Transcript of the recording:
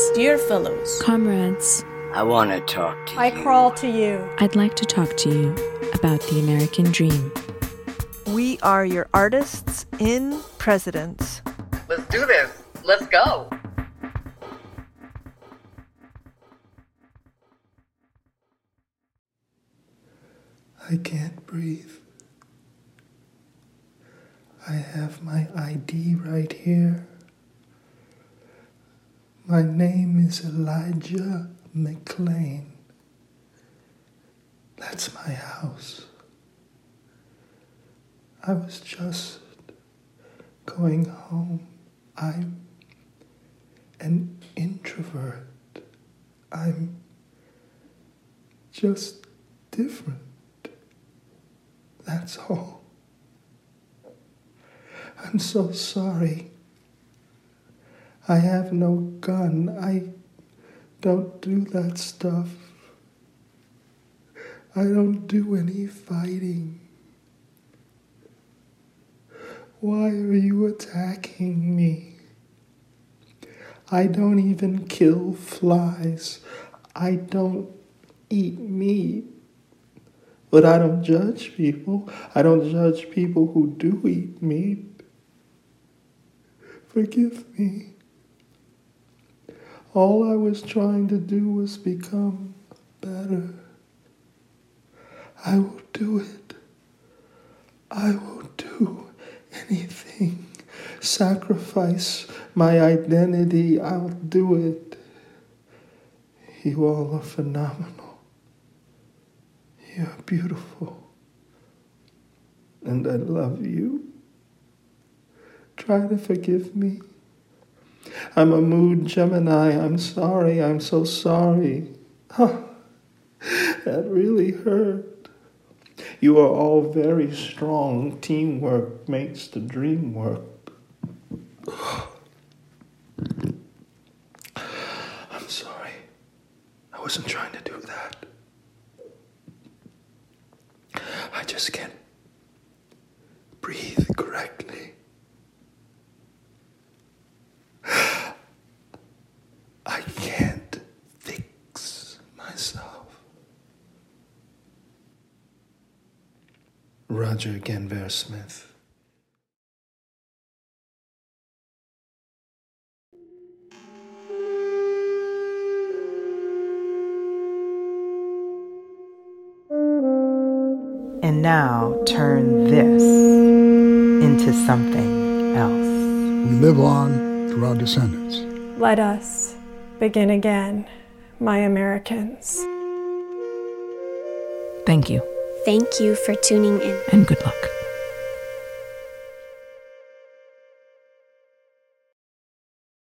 Friends, Dear fellows, comrades, I want to talk to I you. crawl to you. I'd like to talk to you about the American dream. We are your artists in presidents. Let's do this. Let's go. I can't breathe. I have my ID right here. My name is Elijah McClain. That's my house. I was just going home. I'm an introvert. I'm just different. That's all. I'm so sorry. I have no gun. I don't do that stuff. I don't do any fighting. Why are you attacking me? I don't even kill flies. I don't eat meat. But I don't judge people. I don't judge people who do eat meat. Forgive me. All I was trying to do was become better. I will do it. I will do anything. Sacrifice my identity. I'll do it. You all are phenomenal. You're beautiful. And I love you. Try to forgive me. I'm a mood Gemini. I'm sorry. I'm so sorry. Huh. That really hurt. You are all very strong. Teamwork makes the dream work. I'm sorry. I wasn't trying to do that. I just can't breathe correctly. I can't fix myself. Roger Ganver Smith. And now turn this into something else. We live on through our descendants. Let us begin again, my Americans. Thank you, Thank you for tuning in. and good luck.